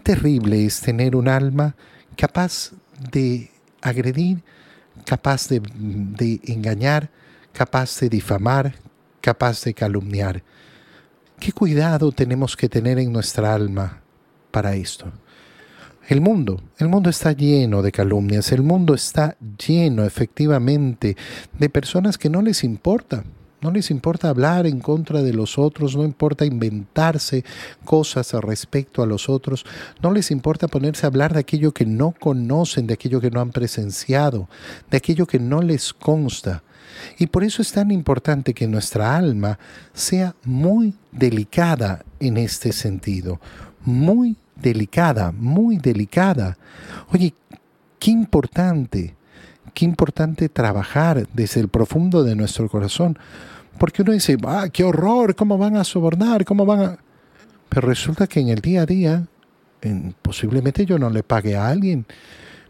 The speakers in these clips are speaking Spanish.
terrible es tener un alma capaz de agredir, capaz de, de engañar, capaz de difamar, capaz de calumniar. ¿Qué cuidado tenemos que tener en nuestra alma para esto? El mundo, el mundo está lleno de calumnias, el mundo está lleno efectivamente de personas que no les importa, no les importa hablar en contra de los otros, no importa inventarse cosas respecto a los otros, no les importa ponerse a hablar de aquello que no conocen, de aquello que no han presenciado, de aquello que no les consta. Y por eso es tan importante que nuestra alma sea muy delicada en este sentido, muy delicada, muy delicada. Oye, qué importante, qué importante trabajar desde el profundo de nuestro corazón, porque uno dice, ah, qué horror, cómo van a sobornar, cómo van a... Pero resulta que en el día a día, posiblemente yo no le pague a alguien,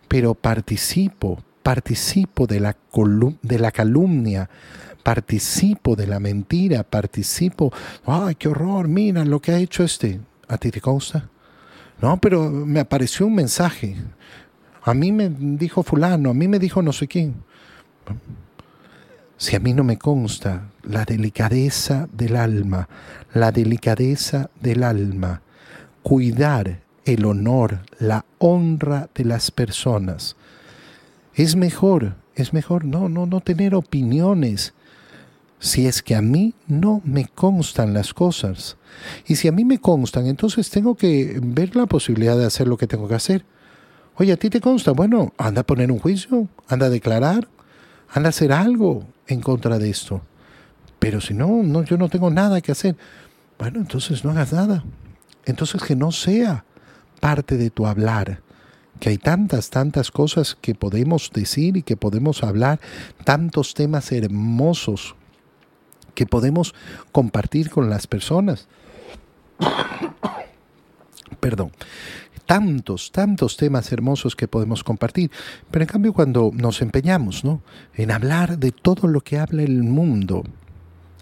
pero participo, participo de la, de la calumnia, participo de la mentira, participo, ay, qué horror, mira lo que ha hecho este. ¿A ti te consta? No, pero me apareció un mensaje. A mí me dijo fulano, a mí me dijo no sé quién. Si a mí no me consta la delicadeza del alma, la delicadeza del alma, cuidar el honor, la honra de las personas, es mejor, es mejor no, no, no tener opiniones. Si es que a mí no me constan las cosas. Y si a mí me constan, entonces tengo que ver la posibilidad de hacer lo que tengo que hacer. Oye, ¿a ti te consta? Bueno, anda a poner un juicio, anda a declarar, anda a hacer algo en contra de esto. Pero si no, yo no tengo nada que hacer. Bueno, entonces no hagas nada. Entonces que no sea parte de tu hablar que hay tantas, tantas cosas que podemos decir y que podemos hablar, tantos temas hermosos que podemos compartir con las personas. Perdón. Tantos, tantos temas hermosos que podemos compartir. Pero en cambio cuando nos empeñamos ¿no? en hablar de todo lo que habla el mundo,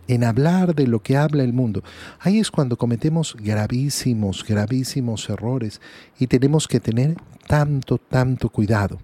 en hablar de lo que habla el mundo. Ahí es cuando cometemos gravísimos, gravísimos errores y tenemos que tener tanto, tanto cuidado.